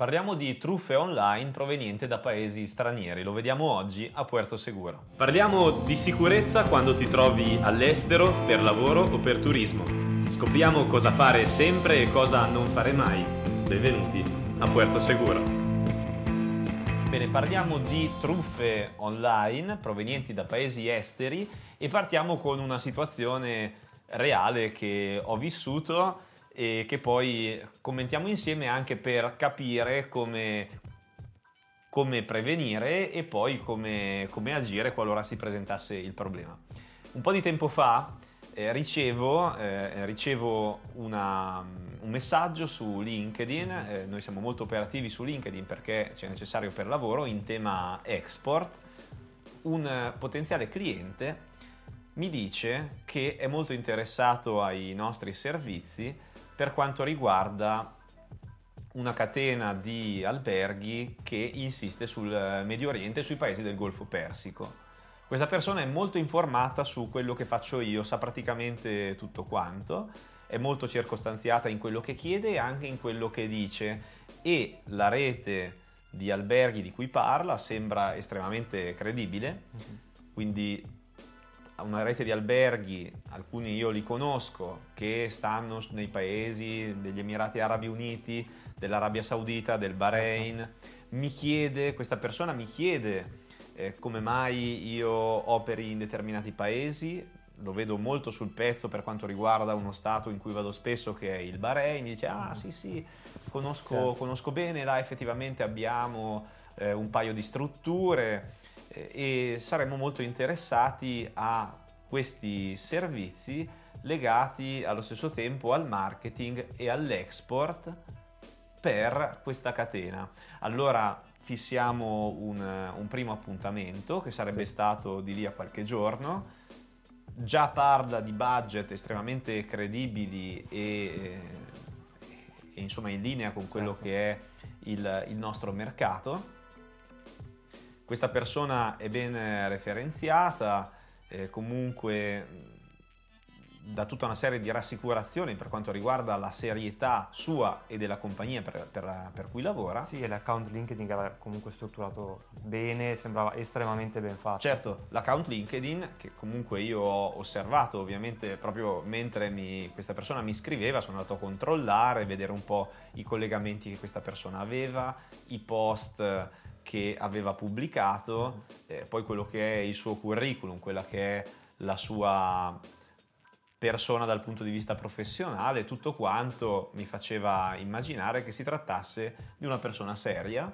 Parliamo di truffe online provenienti da paesi stranieri, lo vediamo oggi a Puerto Seguro. Parliamo di sicurezza quando ti trovi all'estero per lavoro o per turismo. Scopriamo cosa fare sempre e cosa non fare mai. Benvenuti a Puerto Seguro. Bene, parliamo di truffe online provenienti da paesi esteri e partiamo con una situazione reale che ho vissuto e che poi commentiamo insieme anche per capire come, come prevenire e poi come, come, agire qualora si presentasse il problema. Un po' di tempo fa eh, ricevo, eh, ricevo una, un messaggio su LinkedIn, eh, noi siamo molto operativi su LinkedIn perché ci è necessario per lavoro in tema export, un potenziale cliente mi dice che è molto interessato ai nostri servizi per quanto riguarda una catena di alberghi che insiste sul Medio Oriente e sui paesi del Golfo Persico. Questa persona è molto informata su quello che faccio io, sa praticamente tutto quanto, è molto circostanziata in quello che chiede e anche in quello che dice e la rete di alberghi di cui parla sembra estremamente credibile, mm-hmm. quindi una rete di alberghi, alcuni io li conosco, che stanno nei paesi degli Emirati Arabi Uniti, dell'Arabia Saudita, del Bahrain. Mi chiede, questa persona mi chiede eh, come mai io operi in determinati paesi, lo vedo molto sul pezzo per quanto riguarda uno stato in cui vado spesso che è il Bahrain, mi dice ah sì sì, conosco, certo. conosco bene, là effettivamente abbiamo eh, un paio di strutture e saremmo molto interessati a questi servizi legati allo stesso tempo al marketing e all'export per questa catena. Allora fissiamo un, un primo appuntamento che sarebbe sì. stato di lì a qualche giorno. Già parla di budget estremamente credibili e, e insomma in linea con quello certo. che è il, il nostro mercato questa persona è ben referenziata, eh, comunque da tutta una serie di rassicurazioni per quanto riguarda la serietà sua e della compagnia per, per, per cui lavora. Sì, l'account LinkedIn era comunque strutturato bene, sembrava estremamente ben fatto. Certo, l'account LinkedIn, che comunque io ho osservato ovviamente proprio mentre mi, questa persona mi scriveva, sono andato a controllare, vedere un po' i collegamenti che questa persona aveva, i post che aveva pubblicato, eh, poi quello che è il suo curriculum, quella che è la sua persona dal punto di vista professionale, tutto quanto mi faceva immaginare che si trattasse di una persona seria.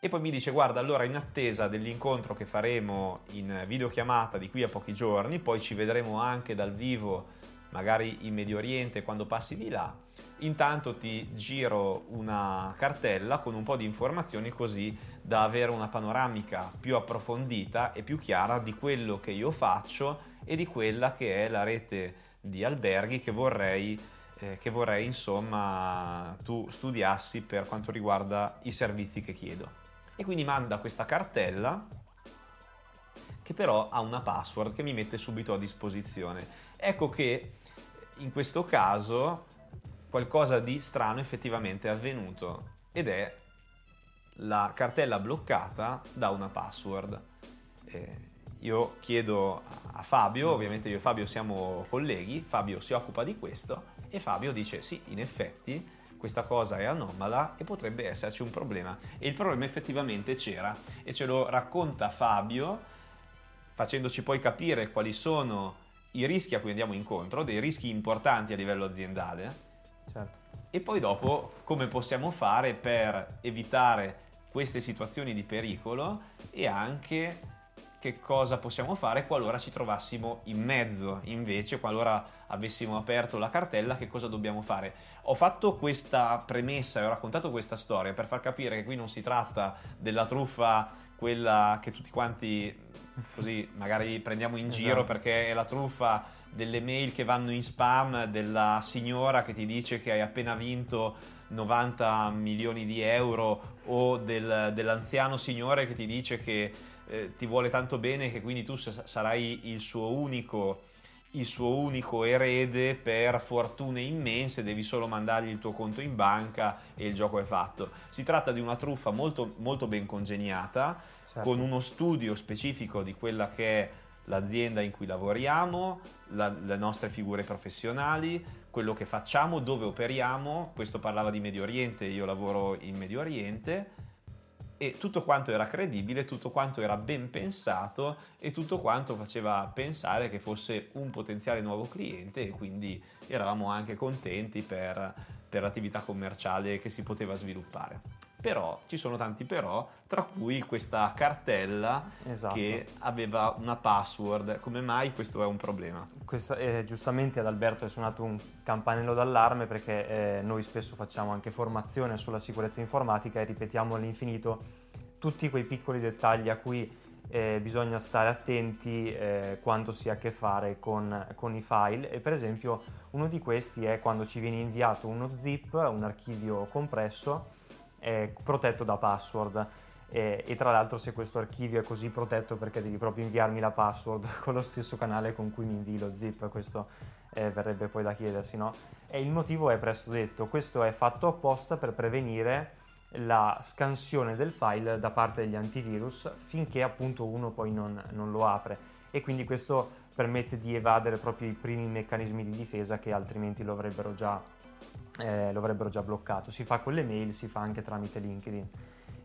E poi mi dice, guarda, allora in attesa dell'incontro che faremo in videochiamata di qui a pochi giorni, poi ci vedremo anche dal vivo, magari in Medio Oriente, quando passi di là, Intanto ti giro una cartella con un po' di informazioni così da avere una panoramica più approfondita e più chiara di quello che io faccio e di quella che è la rete di alberghi che vorrei, eh, che vorrei insomma tu studiassi per quanto riguarda i servizi che chiedo. E quindi manda questa cartella che però ha una password che mi mette subito a disposizione. Ecco che in questo caso qualcosa di strano effettivamente è avvenuto ed è la cartella bloccata da una password. Eh, io chiedo a Fabio, ovviamente io e Fabio siamo colleghi, Fabio si occupa di questo e Fabio dice sì, in effetti questa cosa è anomala e potrebbe esserci un problema. E il problema effettivamente c'era e ce lo racconta Fabio facendoci poi capire quali sono i rischi a cui andiamo incontro, dei rischi importanti a livello aziendale Certo. E poi dopo come possiamo fare per evitare queste situazioni di pericolo e anche che cosa possiamo fare qualora ci trovassimo in mezzo, invece qualora avessimo aperto la cartella, che cosa dobbiamo fare. Ho fatto questa premessa e ho raccontato questa storia per far capire che qui non si tratta della truffa, quella che tutti quanti così magari prendiamo in giro esatto. perché è la truffa delle mail che vanno in spam della signora che ti dice che hai appena vinto 90 milioni di euro o del, dell'anziano signore che ti dice che eh, ti vuole tanto bene che quindi tu sarai il suo unico il suo unico erede per fortune immense, devi solo mandargli il tuo conto in banca e il gioco è fatto. Si tratta di una truffa molto, molto ben congegnata, certo. con uno studio specifico di quella che è l'azienda in cui lavoriamo, la, le nostre figure professionali, quello che facciamo, dove operiamo. Questo parlava di Medio Oriente, io lavoro in Medio Oriente e tutto quanto era credibile, tutto quanto era ben pensato e tutto quanto faceva pensare che fosse un potenziale nuovo cliente e quindi eravamo anche contenti per, per l'attività commerciale che si poteva sviluppare. Però ci sono tanti però, tra cui questa cartella esatto. che aveva una password. Come mai questo è un problema? Questa, eh, giustamente ad Alberto è suonato un campanello d'allarme perché eh, noi spesso facciamo anche formazione sulla sicurezza informatica e ripetiamo all'infinito tutti quei piccoli dettagli a cui eh, bisogna stare attenti eh, quando si ha a che fare con, con, i file e per esempio uno di questi è quando ci viene inviato uno zip, un archivio compresso è protetto da password. E, e, tra l'altro se questo archivio è così protetto perché devi proprio inviarmi la password con lo stesso canale con cui mi invii lo zip, questo eh, verrebbe poi da chiedersi, no? E il motivo è presto detto, questo è fatto apposta per prevenire la scansione del file da parte degli antivirus finché appunto uno poi non, non lo apre e quindi questo permette di evadere proprio i primi meccanismi di difesa che altrimenti lo avrebbero già eh, lo avrebbero già bloccato. Si fa con le mail, si fa anche tramite LinkedIn.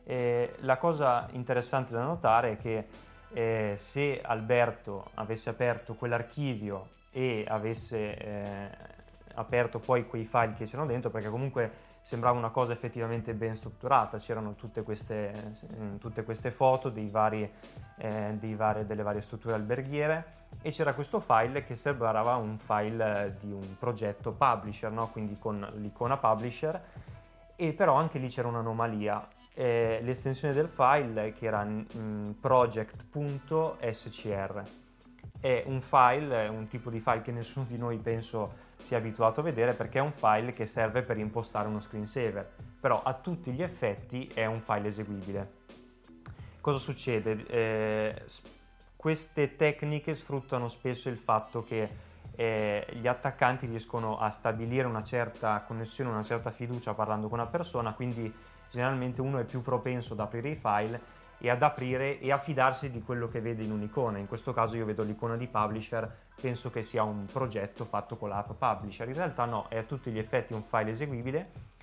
E la cosa interessante da notare è che eh, se Alberto avesse aperto quell'archivio e avesse eh, aperto poi quei file che c'erano dentro, perché comunque sembrava una cosa effettivamente ben strutturata, c'erano tutte queste, eh, tutte queste foto vari, eh, vari, delle varie strutture alberghiere e c'era questo file che sembrava un file eh, di un progetto publisher, no? quindi con l'icona publisher, e però anche lì c'era un'anomalia. Eh, l'estensione del file che era mm, project.scr è un file, un tipo di file che nessuno di noi penso sia abituato a vedere perché è un file che serve per impostare uno screensaver, però a tutti gli effetti è un file eseguibile. Cosa succede? Eh, queste tecniche sfruttano spesso il fatto che eh, gli attaccanti riescono a stabilire una certa connessione, una certa fiducia parlando con una persona, quindi generalmente uno è più propenso ad aprire i file e ad aprire e a fidarsi di quello che vede in un'icona. In questo caso io vedo l'icona di publisher, penso che sia un progetto fatto con l'app publisher. In realtà no, è a tutti gli effetti un file eseguibile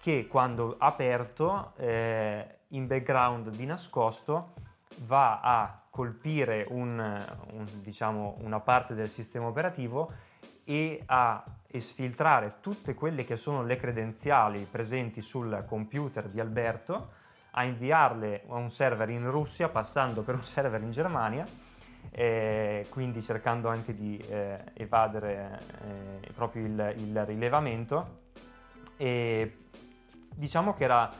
che quando aperto eh, in background di nascosto va a colpire un, un, diciamo, una parte del sistema operativo e a esfiltrare tutte quelle che sono le credenziali presenti sul computer di Alberto, a inviarle a un server in Russia passando per un server in Germania, eh, quindi cercando anche di eh, evadere eh, proprio il, il rilevamento. E diciamo che era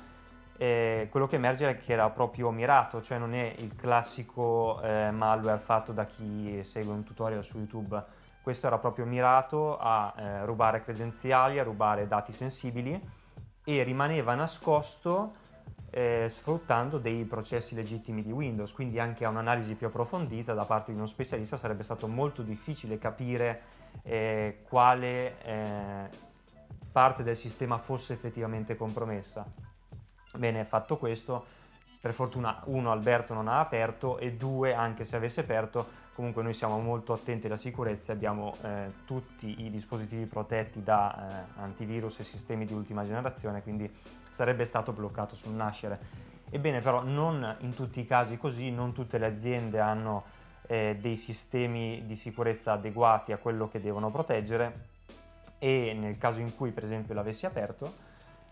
eh, quello che emerge è che era proprio mirato, cioè non è il classico eh, malware fatto da chi segue un tutorial su YouTube. Questo era proprio mirato a eh, rubare credenziali, a rubare dati sensibili e rimaneva nascosto eh, sfruttando dei processi legittimi di Windows, quindi anche a un'analisi più approfondita da parte di uno specialista sarebbe stato molto difficile capire eh, quale eh, parte del sistema fosse effettivamente compromessa. Bene, fatto questo, per fortuna uno Alberto non ha aperto e due, anche se avesse aperto, comunque noi siamo molto attenti alla sicurezza, abbiamo eh, tutti i dispositivi protetti da eh, antivirus e sistemi di ultima generazione, quindi sarebbe stato bloccato sul nascere. Ebbene però non in tutti i casi così, non tutte le aziende hanno eh, dei sistemi di sicurezza adeguati a quello che devono proteggere e nel caso in cui per esempio l'avessi aperto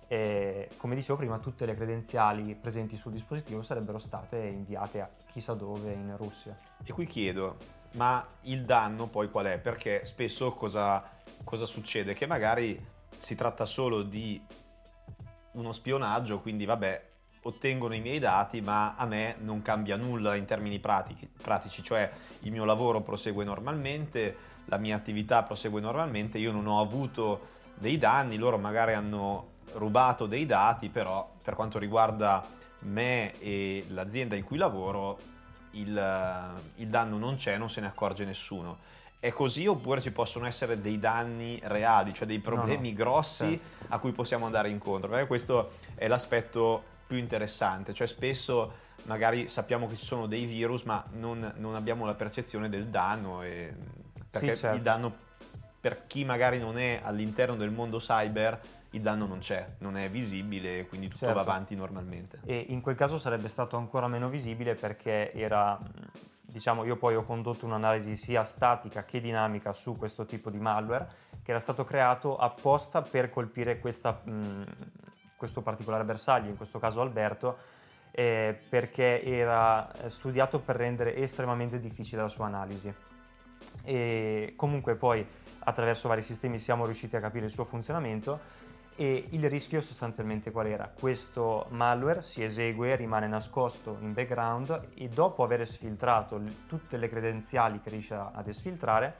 e, come dicevo prima, tutte le credenziali presenti sul dispositivo sarebbero state inviate a chissà dove in Russia. E qui chiedo, ma il danno poi qual è? Perché spesso cosa, cosa succede? Che magari si tratta solo di uno spionaggio, quindi vabbè, ottengono i miei dati, ma a me non cambia nulla in termini pratici, pratici, cioè il mio lavoro prosegue normalmente, la mia attività prosegue normalmente, io non ho avuto dei danni, loro magari hanno rubato dei dati, però per quanto riguarda me e l'azienda in cui lavoro il, il danno non c'è, non se ne accorge nessuno. È così oppure ci possono essere dei danni reali, cioè dei problemi no, no. grossi certo. a cui possiamo andare incontro? Perché questo è l'aspetto più interessante, cioè spesso magari sappiamo che ci sono dei virus ma non, non abbiamo la percezione del danno e, perché sì, certo. il danno per chi magari non è all'interno del mondo cyber il danno non c'è, non è visibile, quindi tutto certo. va avanti normalmente. E in quel caso sarebbe stato ancora meno visibile perché era, diciamo, io poi ho condotto un'analisi sia statica che dinamica su questo tipo di malware che era stato creato apposta per colpire questa, mh, questo particolare bersaglio, in questo caso Alberto, eh, perché era studiato per rendere estremamente difficile la sua analisi. E comunque poi attraverso vari sistemi siamo riusciti a capire il suo funzionamento e il rischio sostanzialmente qual era? Questo malware si esegue, rimane nascosto in background e dopo aver sfiltrato tutte le credenziali che riesce ad esfiltrare,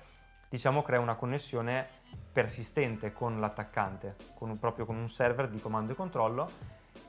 diciamo crea una connessione persistente con l'attaccante, con, proprio con un server di comando e controllo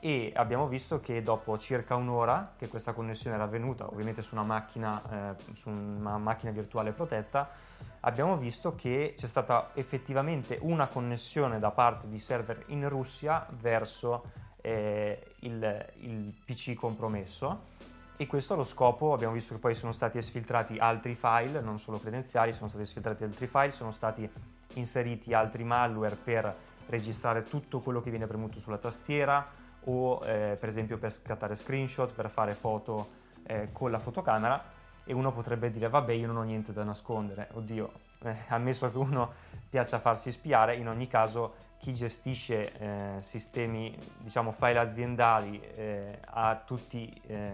e abbiamo visto che dopo circa un'ora che questa connessione era avvenuta, ovviamente su una macchina, eh, su una macchina virtuale protetta, abbiamo visto che c'è stata effettivamente una connessione da parte di server in Russia verso eh, il, il PC compromesso. E questo allo scopo, abbiamo visto che poi sono stati esfiltrati altri file, non solo credenziali, sono stati esfiltrati altri file, sono stati inseriti altri malware per registrare tutto quello che viene premuto sulla tastiera o eh, per esempio per scattare screenshot, per fare foto eh, con la fotocamera e uno potrebbe dire vabbè io non ho niente da nascondere, oddio, eh, ammesso che uno piaccia farsi spiare, in ogni caso chi gestisce eh, sistemi, diciamo file aziendali eh, tutti, eh,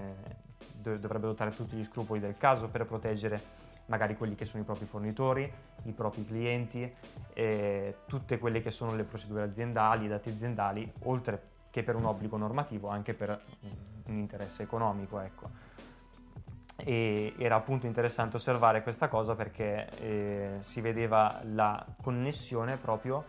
dovrebbe adottare tutti gli scrupoli del caso per proteggere magari quelli che sono i propri fornitori, i propri clienti, tutte quelle che sono le procedure aziendali, i dati aziendali, oltre che per un obbligo normativo, anche per un interesse economico. Ecco e era appunto interessante osservare questa cosa perché eh, si vedeva la connessione proprio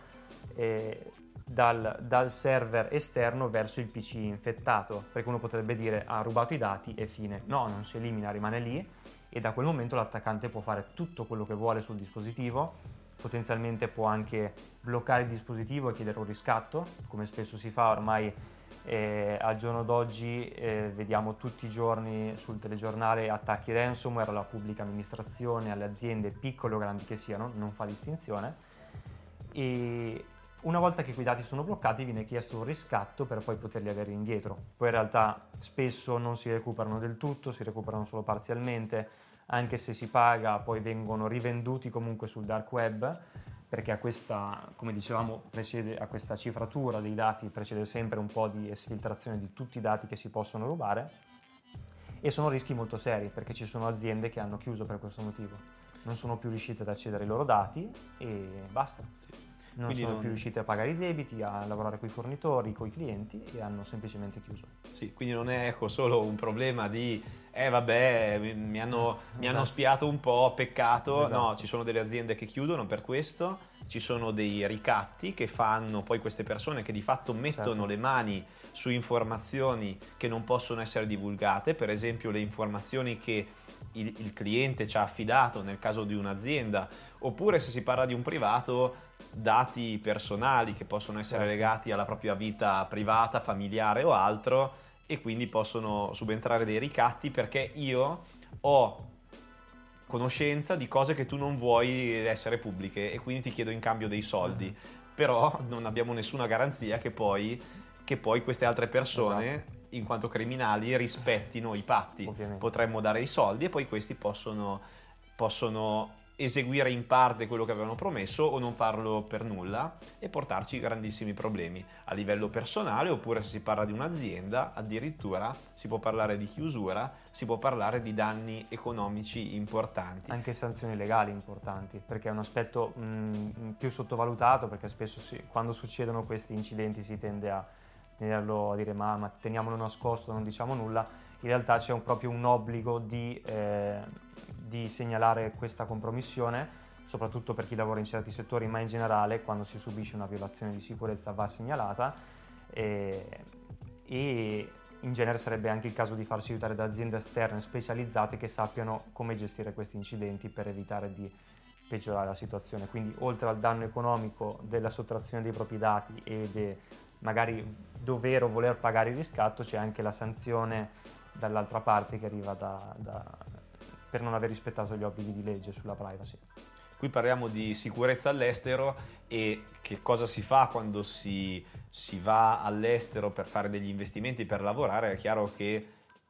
eh, dal, dal, server esterno verso il PC infettato, perché uno potrebbe dire ha rubato i dati e fine. No, non si elimina, rimane lì e da quel momento l'attaccante può fare tutto quello che vuole sul dispositivo, potenzialmente può anche bloccare il dispositivo e chiedere un riscatto, come spesso si fa ormai e al giorno d'oggi eh, vediamo tutti i giorni sul telegiornale attacchi ransomware alla pubblica amministrazione, alle aziende piccole o grandi che siano, non fa distinzione. E una volta che quei dati sono bloccati viene chiesto un riscatto per poi poterli avere indietro. Poi in realtà spesso non si recuperano del tutto, si recuperano solo parzialmente, anche se si paga poi vengono rivenduti comunque sul dark web perché a questa, come dicevamo, precede, a questa cifratura dei dati precede sempre un po' di esfiltrazione di tutti i dati che si possono rubare. E sono rischi molto seri perché ci sono aziende che hanno chiuso per questo motivo, non sono più riuscite ad accedere ai loro dati e basta. Sì non Quindi sono non... più riusciti a pagare i debiti, a lavorare con i fornitori, con i clienti e hanno semplicemente chiuso. Sì, quindi non è ecco, solo un problema di eh vabbè, mi hanno, esatto. mi hanno spiato un po', peccato. Esatto. No, ci sono delle aziende che chiudono per questo, ci sono dei ricatti che fanno poi queste persone che di fatto mettono certo. le mani su informazioni che non possono essere divulgate, per esempio le informazioni che il, il cliente ci ha affidato nel caso di un'azienda, oppure se si parla di un privato dati personali che possono essere certo. legati alla propria vita privata, familiare o altro e quindi possono subentrare dei ricatti perché io ho conoscenza di cose che tu non vuoi essere pubbliche e quindi ti chiedo in cambio dei soldi. Mm. Però non abbiamo nessuna garanzia che poi, che poi queste altre persone, esatto. in quanto criminali, rispettino i patti. Ovviamente. Potremmo dare i soldi e poi questi possono, possono eseguire in parte quello che avevano promesso o non farlo per nulla e portarci grandissimi problemi a livello personale oppure se si parla di un'azienda addirittura si può parlare di chiusura, si può parlare di danni economici importanti. Anche sanzioni legali importanti perché è un aspetto mh, più sottovalutato perché spesso si, quando succedono questi incidenti si tende a tenerlo a dire ma, ma teniamolo nascosto, non diciamo nulla, in realtà c'è un, proprio un obbligo di... Eh, di segnalare questa compromissione, soprattutto per chi lavora in certi settori, ma in generale quando si subisce una violazione di sicurezza va segnalata e, e in genere sarebbe anche il caso di farsi aiutare da aziende esterne specializzate che sappiano come gestire questi incidenti per evitare di peggiorare la situazione. Quindi oltre al danno economico della sottrazione dei propri dati e de, magari dover o voler pagare il riscatto, c'è anche la sanzione dall'altra parte che arriva da, da, per non aver rispettato gli obblighi di legge sulla privacy. Qui parliamo di sicurezza all'estero e che cosa si fa quando si, si va all'estero per fare degli investimenti, per lavorare. È chiaro che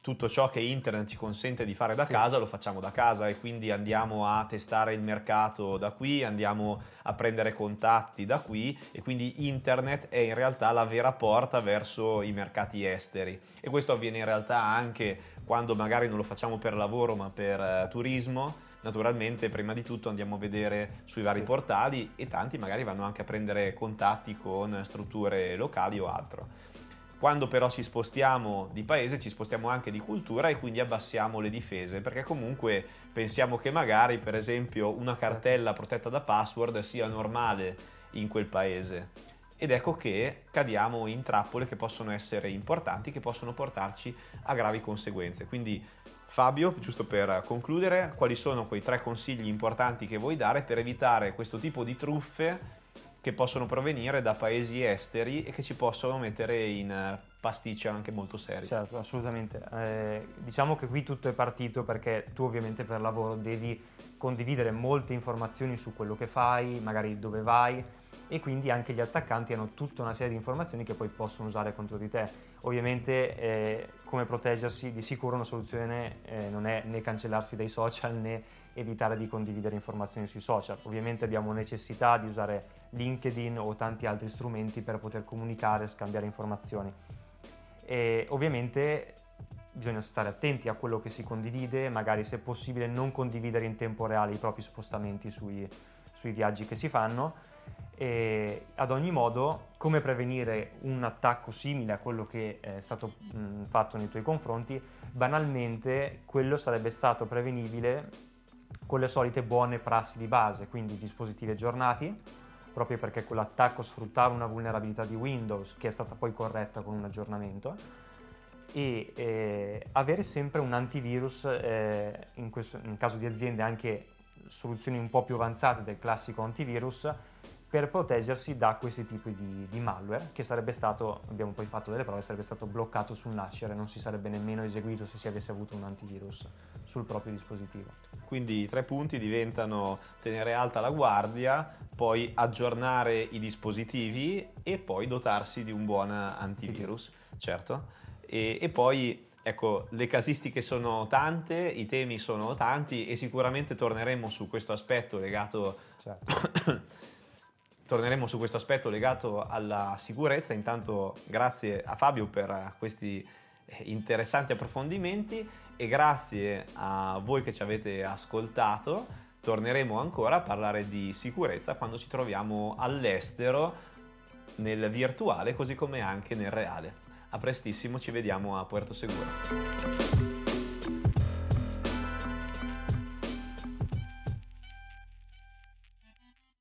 tutto ciò che internet ci consente di fare da sì. casa lo facciamo da casa e quindi andiamo a testare il mercato da qui, andiamo a prendere contatti da qui e quindi internet è in realtà la vera porta verso i mercati esteri e questo avviene in realtà anche quando magari non lo facciamo per lavoro ma per uh, turismo. Naturalmente prima di tutto andiamo a vedere sui vari sì. portali e tanti magari vanno anche a prendere contatti con strutture locali o altro. Quando però ci spostiamo di paese ci spostiamo anche di cultura e quindi abbassiamo le difese perché comunque pensiamo che magari per esempio una cartella protetta da password sia normale in quel paese ed ecco che cadiamo in trappole che possono essere importanti, che possono portarci a gravi conseguenze. Quindi Fabio, giusto per concludere, quali sono quei tre consigli importanti che vuoi dare per evitare questo tipo di truffe che possono provenire da paesi esteri e che ci possono mettere in eh, pasticcia anche molto seri. Certo, assolutamente. Eh, diciamo che qui tutto è partito perché tu ovviamente per lavoro devi condividere molte informazioni su quello che fai, magari dove vai e quindi anche gli attaccanti hanno tutta una serie di informazioni che poi possono usare contro di te. Ovviamente eh, come proteggersi, di sicuro una soluzione eh, non è né cancellarsi dai social né evitare di condividere informazioni sui social. Ovviamente abbiamo necessità di usare LinkedIn o tanti altri strumenti per poter comunicare e scambiare informazioni. E ovviamente bisogna stare attenti a quello che si condivide, magari se possibile non condividere in tempo reale i propri spostamenti sui, sui viaggi che si fanno. E ad ogni modo, come prevenire un attacco simile a quello che è stato mh, fatto nei tuoi confronti? Banalmente, quello sarebbe stato prevenibile con le solite buone prassi di base, quindi dispositivi aggiornati, proprio perché quell'attacco sfruttava una vulnerabilità di Windows che è stata poi corretta con un aggiornamento e eh, avere sempre un antivirus, eh, in, questo, in caso di aziende anche soluzioni un po' più avanzate del classico antivirus, per proteggersi da questi tipi di, di, malware che sarebbe stato, abbiamo poi fatto delle prove, sarebbe stato bloccato sul nascere, non si sarebbe nemmeno eseguito se si avesse avuto un antivirus sul proprio dispositivo. Quindi i tre punti diventano tenere alta la guardia, poi aggiornare i dispositivi e poi dotarsi di un buon antivirus, certo. E, e poi Ecco, le casistiche sono tante, i temi sono tanti e sicuramente torneremo su questo aspetto legato certo. torneremo su questo aspetto legato alla sicurezza. Intanto grazie a Fabio per questi eh, interessanti approfondimenti e grazie a voi che ci avete ascoltato. Torneremo ancora a parlare di sicurezza quando ci troviamo all'estero, nel virtuale così come anche nel reale. A prestissimo, ci vediamo a Puerto Seguro.